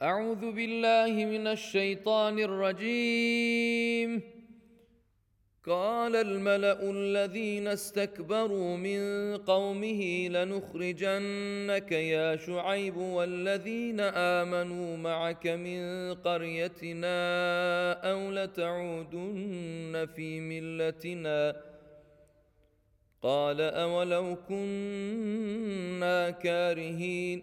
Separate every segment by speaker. Speaker 1: أعوذ بالله من الشيطان الرجيم قال الملأ الذين استكبروا من قومه لنخرجنك يا شعيب والذين آمنوا معك من قريتنا أو لتعودن في ملتنا قال أولو كنا كارهين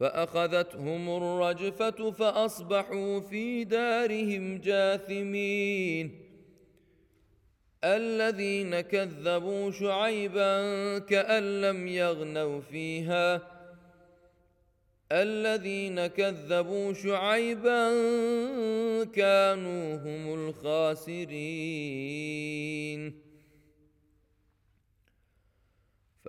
Speaker 1: فاخذتهم الرجفه فاصبحوا في دارهم جاثمين الذين كذبوا شعيبا كان لم يغنوا فيها الذين كذبوا شعيبا كانوا هم الخاسرين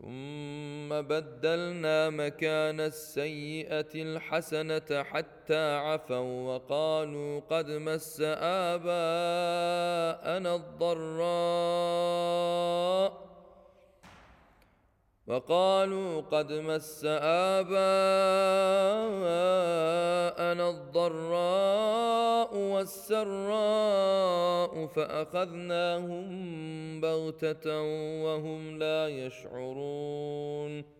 Speaker 1: ثم بدلنا مكان السيئه الحسنه حتى عفوا وقالوا قد مس اباءنا الضرّاء وقالوا قد مس آباءنا الضراء والسراء فأخذناهم بغتة وهم لا يشعرون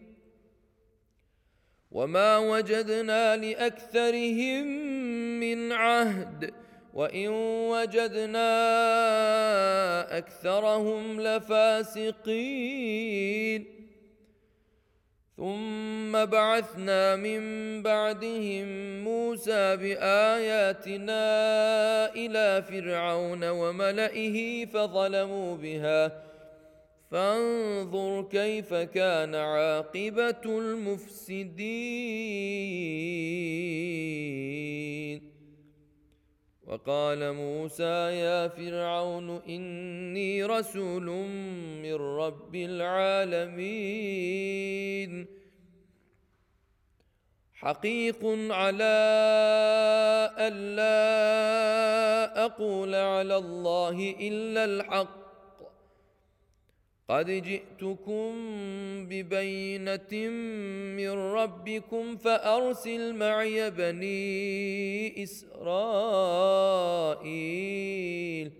Speaker 1: وما وجدنا لاكثرهم من عهد وان وجدنا اكثرهم لفاسقين ثم بعثنا من بعدهم موسى باياتنا الى فرعون وملئه فظلموا بها فانظر كيف كان عاقبه المفسدين وقال موسى يا فرعون اني رسول من رب العالمين حقيق على الا اقول على الله الا الحق قد جئتكم ببينه من ربكم فارسل معي بني اسرائيل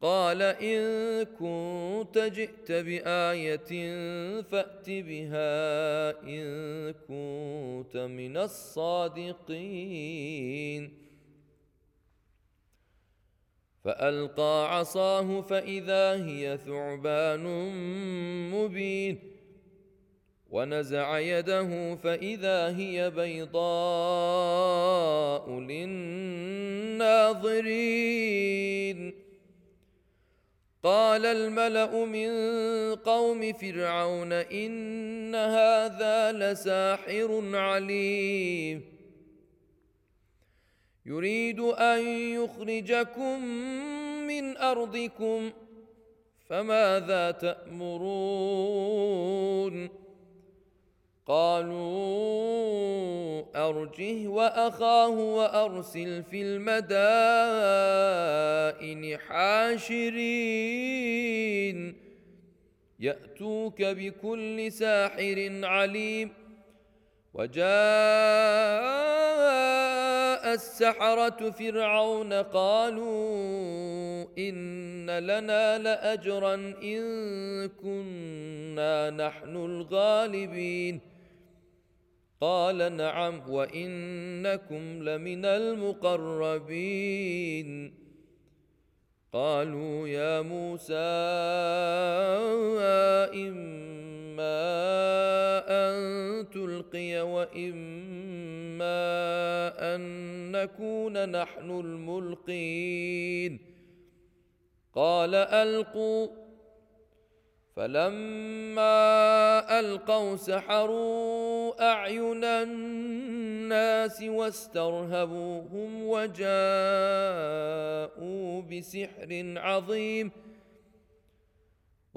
Speaker 1: قال ان كنت جئت بايه فات بها ان كنت من الصادقين فالقى عصاه فاذا هي ثعبان مبين ونزع يده فاذا هي بيضاء للناظرين قال الملا من قوم فرعون ان هذا لساحر عليم يريد ان يخرجكم من ارضكم فماذا تامرون قالوا ارجه واخاه وارسل في المدائن حاشرين ياتوك بكل ساحر عليم وجاء السحرة فرعون قالوا إن لنا لأجرا إن كنا نحن الغالبين قال نعم وإنكم لمن المقربين قالوا يا موسى إما اما ان تلقي واما ان نكون نحن الملقين قال القوا فلما القوا سحروا اعين الناس واسترهبوهم وجاءوا بسحر عظيم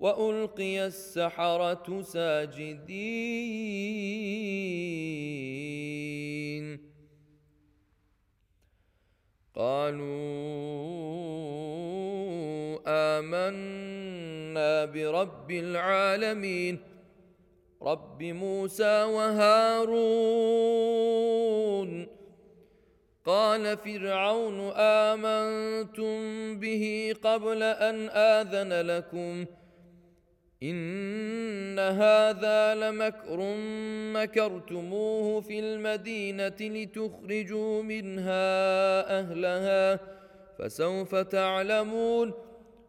Speaker 1: والقي السحره ساجدين قالوا امنا برب العالمين رب موسى وهارون قال فرعون امنتم به قبل ان اذن لكم ان هذا لمكر مكرتموه في المدينه لتخرجوا منها اهلها فسوف تعلمون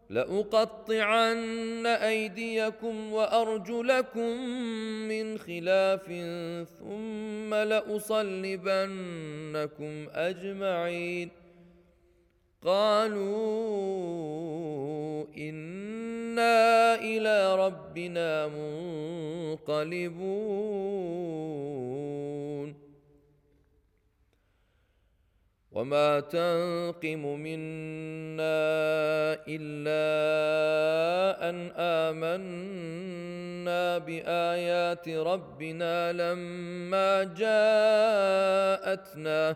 Speaker 1: لاقطعن ايديكم وارجلكم من خلاف ثم لاصلبنكم اجمعين قالوا انا الى ربنا منقلبون وما تنقم منا الا ان امنا بايات ربنا لما جاءتنا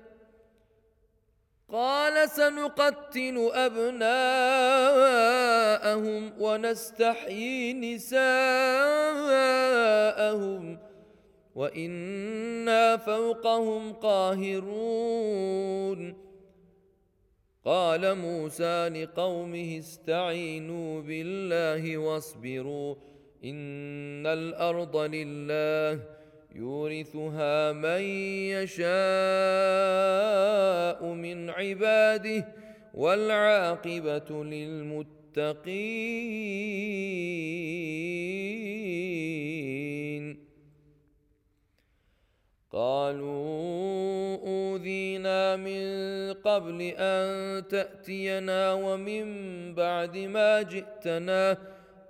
Speaker 1: قال سنقتل ابناءهم ونستحيي نساءهم وانا فوقهم قاهرون قال موسى لقومه استعينوا بالله واصبروا ان الارض لله يورثها من يشاء من عباده والعاقبه للمتقين قالوا اوذينا من قبل ان تاتينا ومن بعد ما جئتنا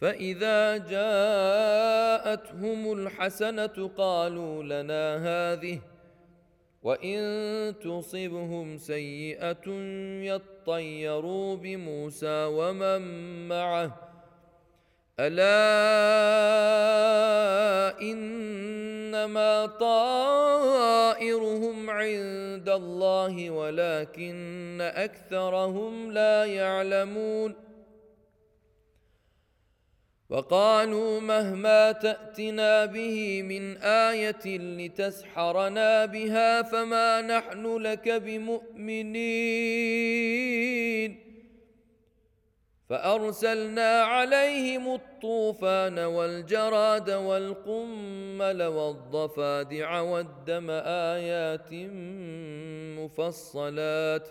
Speaker 1: فاذا جاءتهم الحسنه قالوا لنا هذه وان تصبهم سيئه يطيروا بموسى ومن معه الا انما طائرهم عند الله ولكن اكثرهم لا يعلمون وقالوا مهما تاتنا به من ايه لتسحرنا بها فما نحن لك بمؤمنين فارسلنا عليهم الطوفان والجراد والقمل والضفادع والدم ايات مفصلات ۖ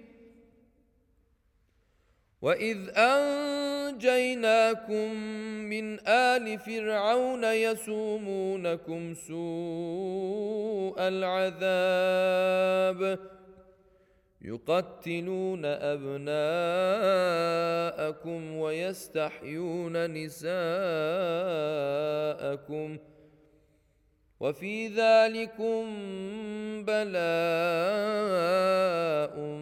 Speaker 1: واذ انجيناكم من ال فرعون يسومونكم سوء العذاب يقتلون ابناءكم ويستحيون نساءكم وفي ذلكم بلاء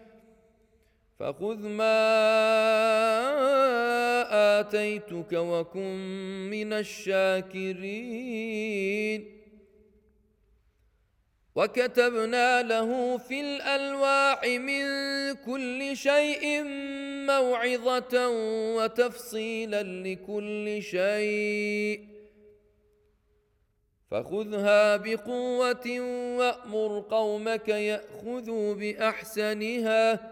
Speaker 1: فخذ ما اتيتك وكن من الشاكرين وكتبنا له في الالواح من كل شيء موعظه وتفصيلا لكل شيء فخذها بقوه وامر قومك ياخذوا باحسنها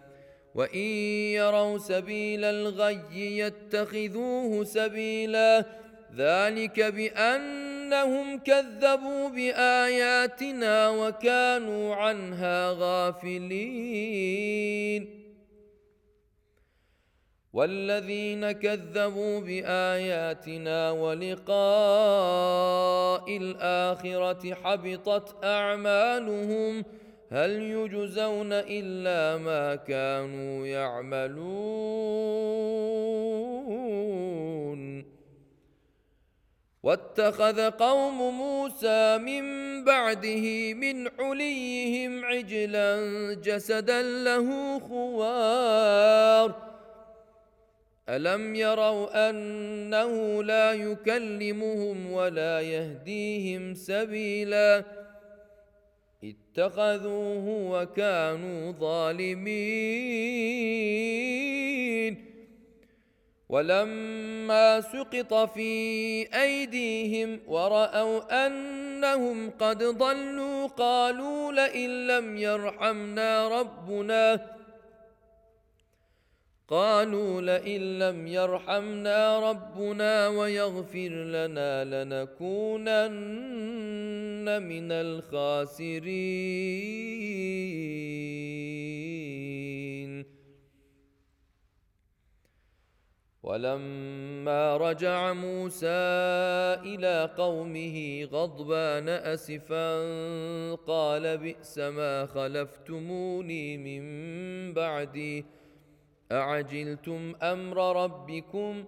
Speaker 1: وان يروا سبيل الغي يتخذوه سبيلا ذلك بانهم كذبوا باياتنا وكانوا عنها غافلين والذين كذبوا باياتنا ولقاء الاخره حبطت اعمالهم هل يجزون الا ما كانوا يعملون واتخذ قوم موسى من بعده من عليهم عجلا جسدا له خوار الم يروا انه لا يكلمهم ولا يهديهم سبيلا اتخذوه وكانوا ظالمين ولما سقط في ايديهم وراوا انهم قد ضلوا قالوا لئن لم يرحمنا ربنا قالوا لئن لم يرحمنا ربنا ويغفر لنا لنكونن لتكونن من الخاسرين ولما رجع موسى الى قومه غضبان اسفا قال بئس ما خلفتموني من بعدي اعجلتم امر ربكم ۖ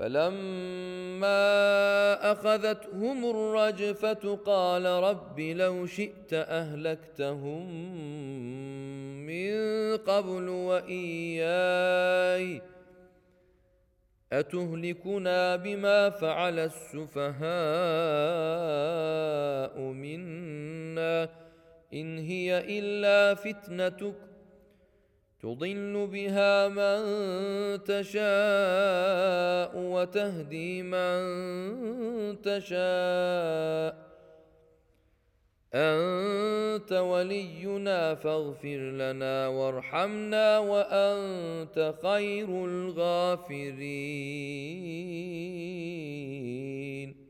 Speaker 1: فلما اخذتهم الرجفه قال رب لو شئت اهلكتهم من قبل واياي اتهلكنا بما فعل السفهاء منا ان هي الا فتنتك تضل بها من تشاء وتهدي من تشاء انت ولينا فاغفر لنا وارحمنا وانت خير الغافرين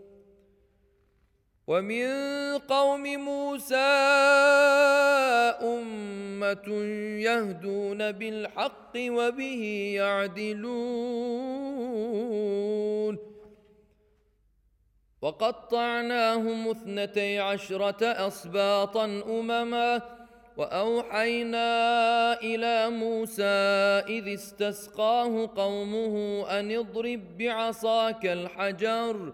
Speaker 1: ومن قوم موسى امه يهدون بالحق وبه يعدلون وقطعناهم اثنتي عشره اسباطا امما واوحينا الى موسى اذ استسقاه قومه ان اضرب بعصاك الحجر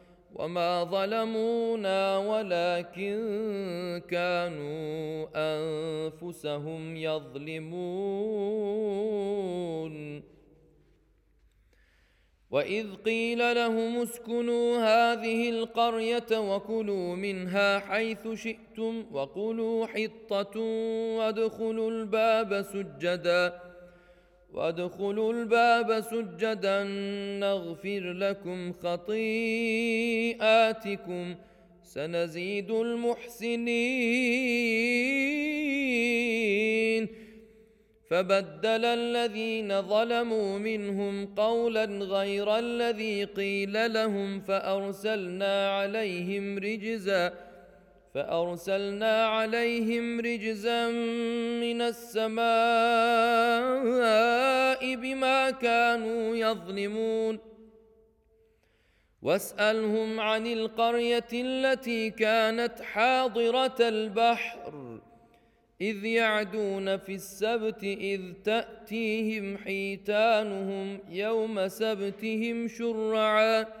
Speaker 1: وما ظلمونا ولكن كانوا انفسهم يظلمون واذ قيل لهم اسكنوا هذه القريه وكلوا منها حيث شئتم وقلوا حطه وادخلوا الباب سجدا وادخلوا الباب سجدا نغفر لكم خطيئاتكم سنزيد المحسنين فبدل الذين ظلموا منهم قولا غير الذي قيل لهم فارسلنا عليهم رجزا فارسلنا عليهم رجزا من السماء بما كانوا يظلمون واسالهم عن القريه التي كانت حاضره البحر اذ يعدون في السبت اذ تاتيهم حيتانهم يوم سبتهم شرعا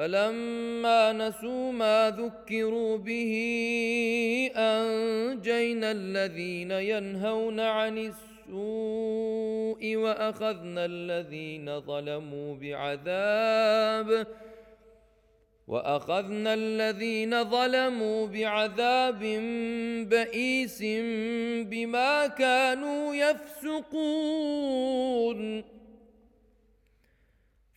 Speaker 1: فلما نسوا ما ذكروا به انجينا الذين ينهون عن السوء واخذنا الذين ظلموا بعذاب واخذنا الذين ظلموا بعذاب بئيس بما كانوا يفسقون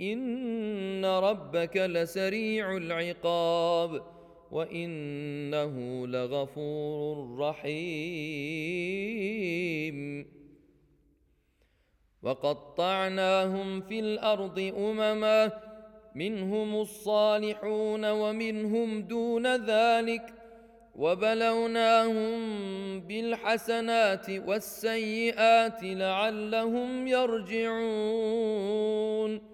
Speaker 1: ان ربك لسريع العقاب وانه لغفور رحيم وقطعناهم في الارض امما منهم الصالحون ومنهم دون ذلك وبلوناهم بالحسنات والسيئات لعلهم يرجعون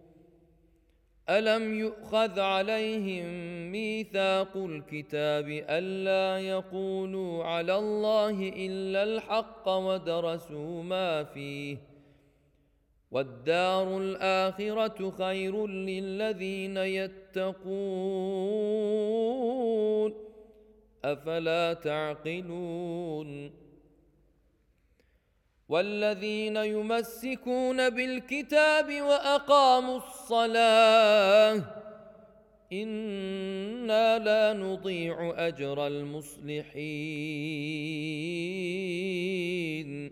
Speaker 1: الم يؤخذ عليهم ميثاق الكتاب الا يقولوا على الله الا الحق ودرسوا ما فيه والدار الاخره خير للذين يتقون افلا تعقلون والذين يمسكون بالكتاب واقاموا الصلاه انا لا نضيع اجر المصلحين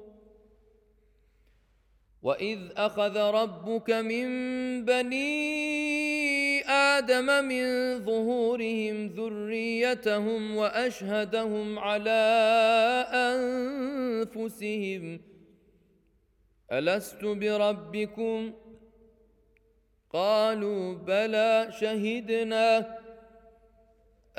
Speaker 1: واذ اخذ ربك من بني ادم من ظهورهم ذريتهم واشهدهم على انفسهم الست بربكم قالوا بلى شهدنا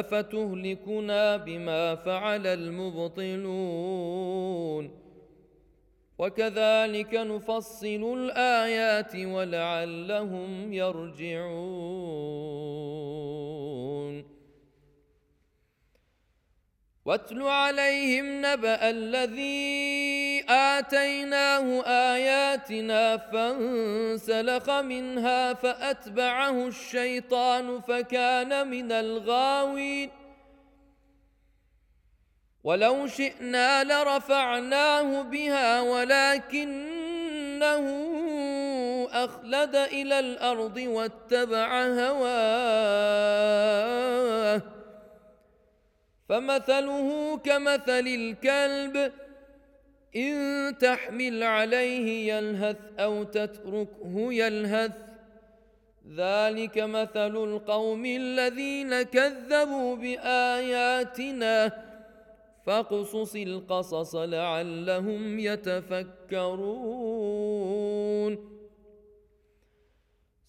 Speaker 1: افتهلكنا بما فعل المبطلون وكذلك نفصل الايات ولعلهم يرجعون واتل عليهم نبا الذي اتيناه اياتنا فانسلخ منها فاتبعه الشيطان فكان من الغاوين ولو شئنا لرفعناه بها ولكنه اخلد الى الارض واتبع هواه فمثله كمثل الكلب ان تحمل عليه يلهث او تتركه يلهث ذلك مثل القوم الذين كذبوا باياتنا فاقصص القصص لعلهم يتفكرون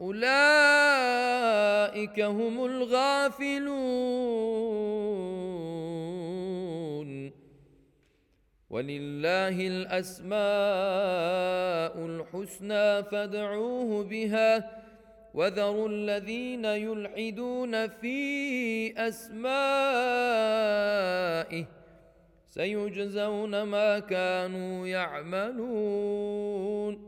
Speaker 1: اولئك هم الغافلون ولله الاسماء الحسنى فادعوه بها وذروا الذين يلحدون في اسمائه سيجزون ما كانوا يعملون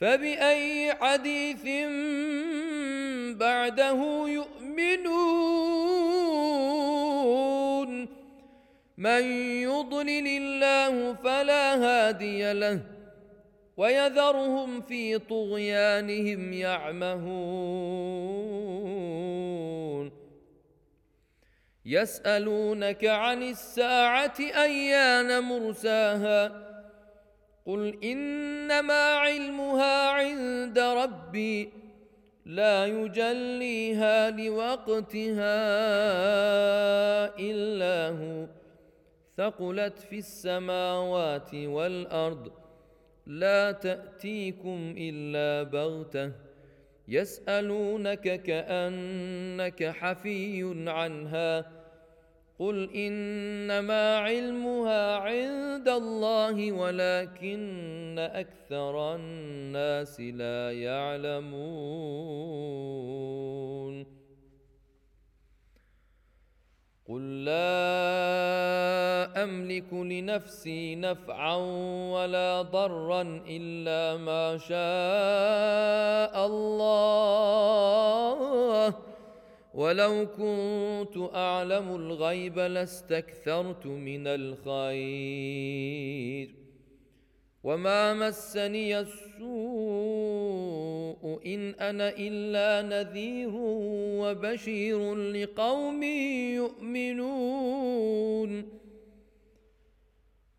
Speaker 1: فباي حديث بعده يؤمنون من يضلل الله فلا هادي له ويذرهم في طغيانهم يعمهون يسالونك عن الساعه ايان مرساها قل انما علمها عند ربي لا يجليها لوقتها الا هو ثقلت في السماوات والارض لا تاتيكم الا بغته يسالونك كانك حفي عنها قل انما علمها عند الله ولكن اكثر الناس لا يعلمون قل لا املك لنفسي نفعا ولا ضرا الا ما شاء الله ولو كنت اعلم الغيب لاستكثرت من الخير وما مسني السوء ان انا الا نذير وبشير لقوم يؤمنون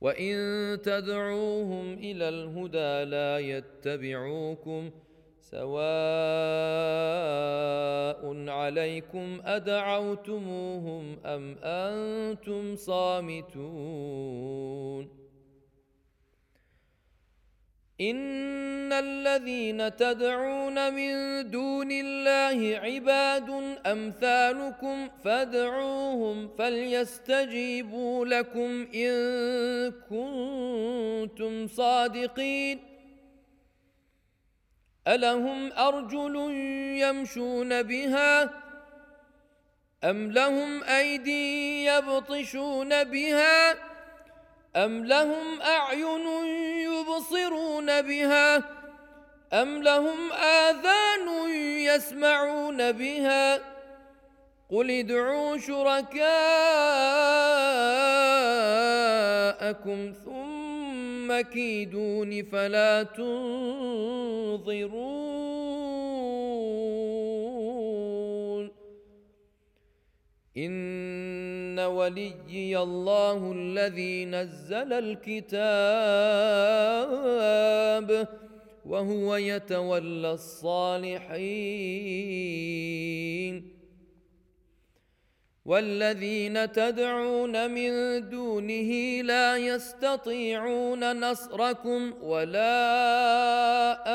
Speaker 1: وان تدعوهم الى الهدى لا يتبعوكم سواء عليكم ادعوتموهم ام انتم صامتون ان الذين تدعون من دون الله عباد امثالكم فادعوهم فليستجيبوا لكم ان كنتم صادقين الهم ارجل يمشون بها ام لهم ايدي يبطشون بها ام لهم اعين يبصرون يؤمنون بها أم لهم آذان يسمعون بها قل ادعوا شركاءكم ثم كيدون فلا تنظرون إن ان وليي الله الذي نزل الكتاب وهو يتولى الصالحين والذين تدعون من دونه لا يستطيعون نصركم ولا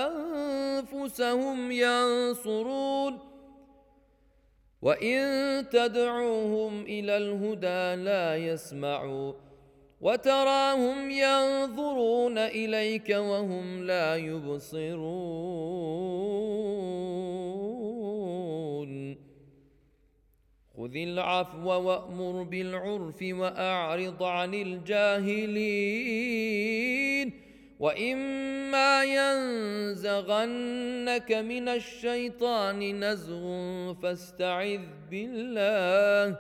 Speaker 1: انفسهم ينصرون وان تدعوهم الى الهدى لا يسمعوا وتراهم ينظرون اليك وهم لا يبصرون خذ العفو وامر بالعرف واعرض عن الجاهلين واما ينزغنك من الشيطان نزغ فاستعذ بالله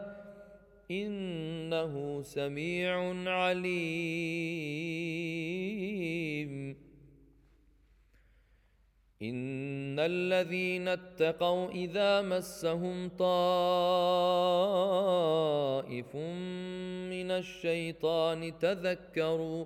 Speaker 1: انه سميع عليم ان الذين اتقوا اذا مسهم طائف من الشيطان تذكروا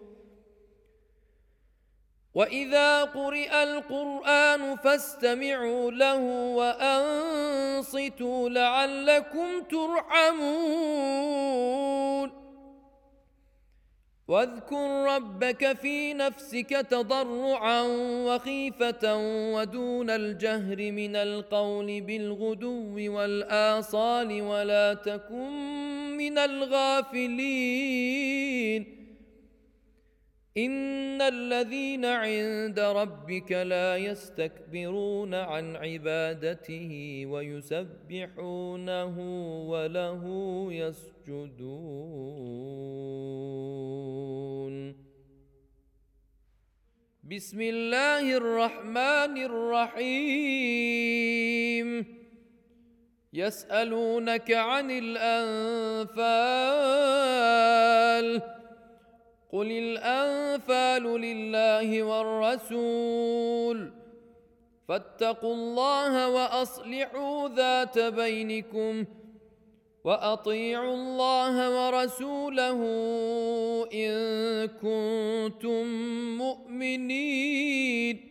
Speaker 1: واذا قرئ القران فاستمعوا له وانصتوا لعلكم ترحمون واذكر ربك في نفسك تضرعا وخيفه ودون الجهر من القول بالغدو والاصال ولا تكن من الغافلين ان الذين عند ربك لا يستكبرون عن عبادته ويسبحونه وله يسجدون بسم الله الرحمن الرحيم يسالونك عن الانفال قل الانفال لله والرسول فاتقوا الله واصلحوا ذات بينكم واطيعوا الله ورسوله ان كنتم مؤمنين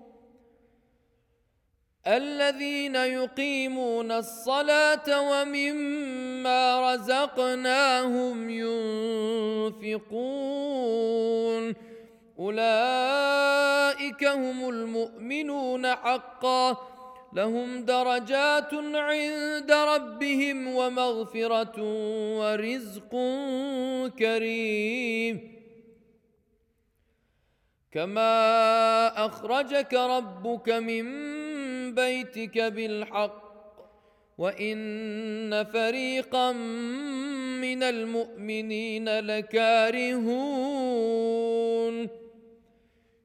Speaker 1: الذين يقيمون الصلاه ومما رزقناهم ينفقون اولئك هم المؤمنون حقا لهم درجات عند ربهم ومغفره ورزق كريم كما اخرجك ربك من بيتك بالحق وان فريقا من المؤمنين لكارهون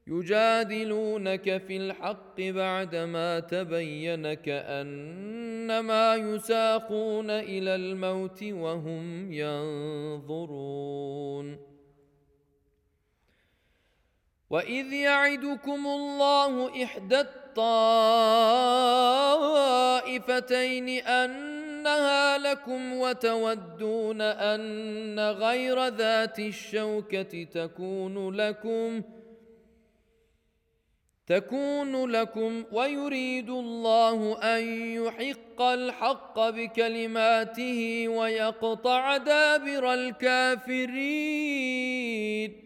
Speaker 1: يجادلونك في الحق بعدما تبين كانما يساقون الى الموت وهم ينظرون واذ يعدكم الله احدى الطائفتين انها لكم وتودون ان غير ذات الشوكه تكون لكم تكون لكم ويريد الله ان يحق الحق بكلماته ويقطع دابر الكافرين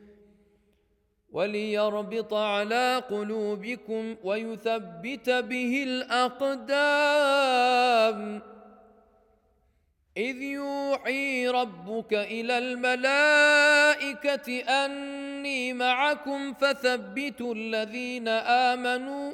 Speaker 1: وليربط على قلوبكم ويثبت به الاقدام اذ يوحي ربك الى الملائكه اني معكم فثبتوا الذين امنوا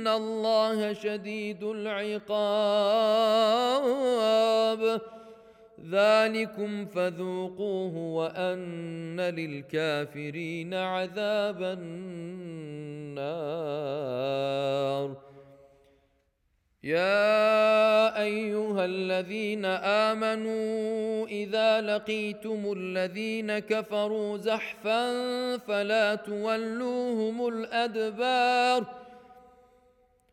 Speaker 1: ان الله شديد العقاب ذلكم فذوقوه وان للكافرين عذاب النار يا ايها الذين امنوا اذا لقيتم الذين كفروا زحفا فلا تولوهم الادبار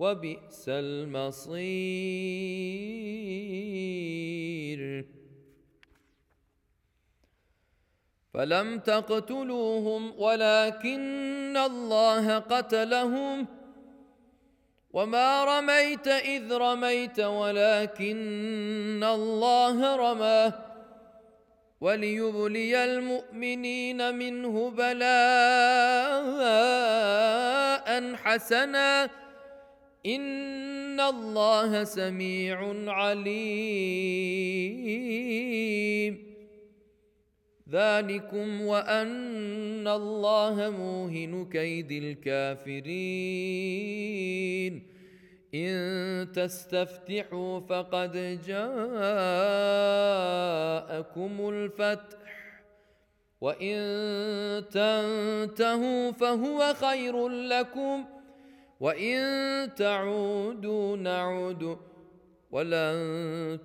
Speaker 1: وبئس المصير فلم تقتلوهم ولكن الله قتلهم وما رميت اذ رميت ولكن الله رمى وليبلي المؤمنين منه بلاء حسنا ان الله سميع عليم ذلكم وان الله موهن كيد الكافرين ان تستفتحوا فقد جاءكم الفتح وان تنتهوا فهو خير لكم وان تعودوا نعود ولن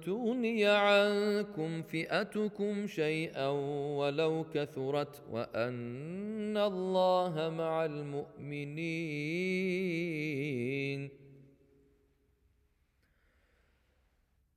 Speaker 1: تغني عنكم فئتكم شيئا ولو كثرت وان الله مع المؤمنين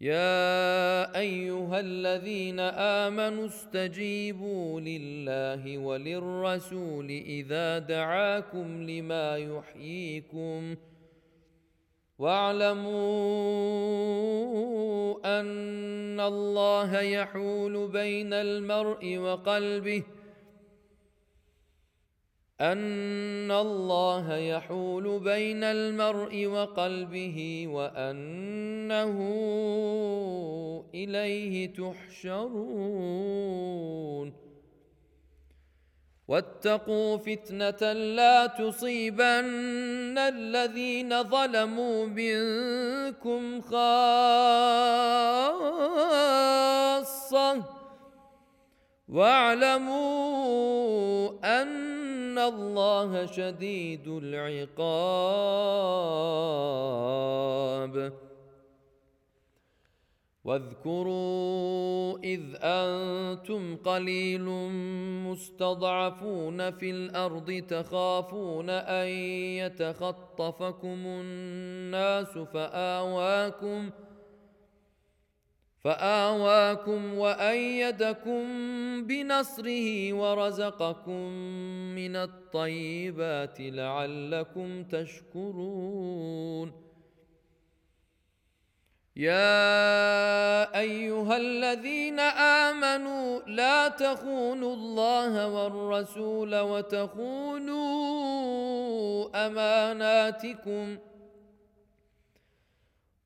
Speaker 1: يا ايها الذين امنوا استجيبوا لله وللرسول اذا دعاكم لما يحييكم واعلموا ان الله يحول بين المرء وقلبه ان الله يحول بين المرء وقلبه وان انه اليه تحشرون واتقوا فتنه لا تصيبن الذين ظلموا منكم خاصه واعلموا ان الله شديد العقاب واذكروا اذ انتم قليل مستضعفون في الارض تخافون ان يتخطفكم الناس فاواكم فاواكم وايدكم بنصره ورزقكم من الطيبات لعلكم تشكرون يا ايها الذين امنوا لا تخونوا الله والرسول وتخونوا اماناتكم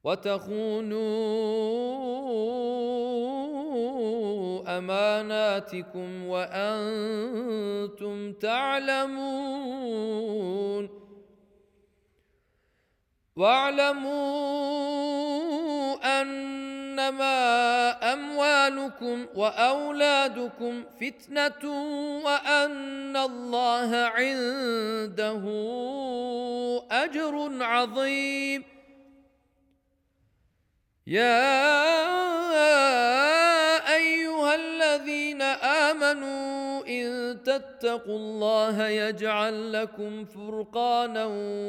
Speaker 1: وتخونوا اماناتكم وانتم تعلمون واعلمون انما اموالكم واولادكم فتنه وان الله عنده اجر عظيم يا ايها الذين امنوا ان تتقوا الله يجعل لكم فرقانا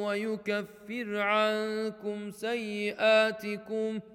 Speaker 1: ويكفر عنكم سيئاتكم ۖ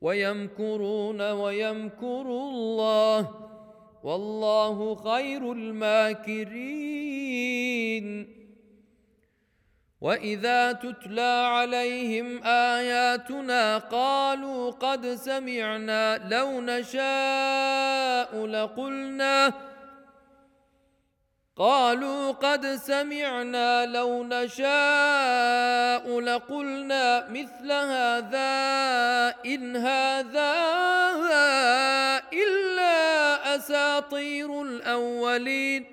Speaker 1: ويمكرون ويمكر الله والله خير الماكرين واذا تتلى عليهم اياتنا قالوا قد سمعنا لو نشاء لقلنا قالوا قد سمعنا لو نشاء لقلنا مثل هذا ان هذا الا اساطير الاولين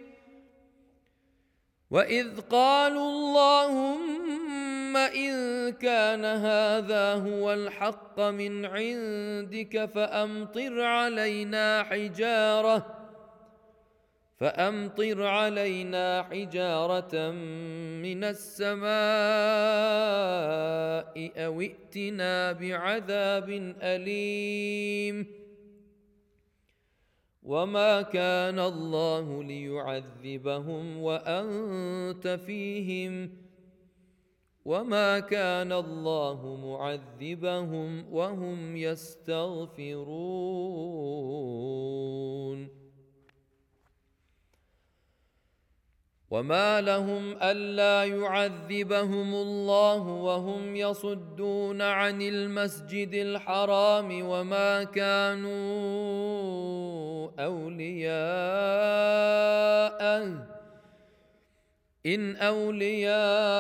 Speaker 1: واذ قالوا اللهم ان كان هذا هو الحق من عندك فامطر علينا حجاره فامطر علينا حجاره من السماء او ائتنا بعذاب اليم وما كان الله ليعذبهم وانت فيهم وما كان الله معذبهم وهم يستغفرون وما لهم الا يعذبهم الله وهم يصدون عن المسجد الحرام وما كانوا اولياءه ان اولياءه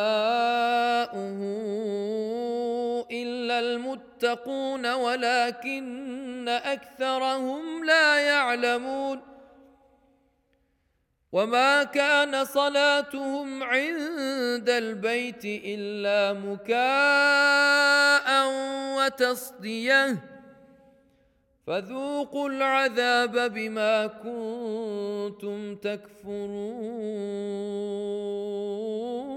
Speaker 1: الا المتقون ولكن اكثرهم لا يعلمون وما كان صلاتهم عند البيت الا مكاء وتصديه فذوقوا العذاب بما كنتم تكفرون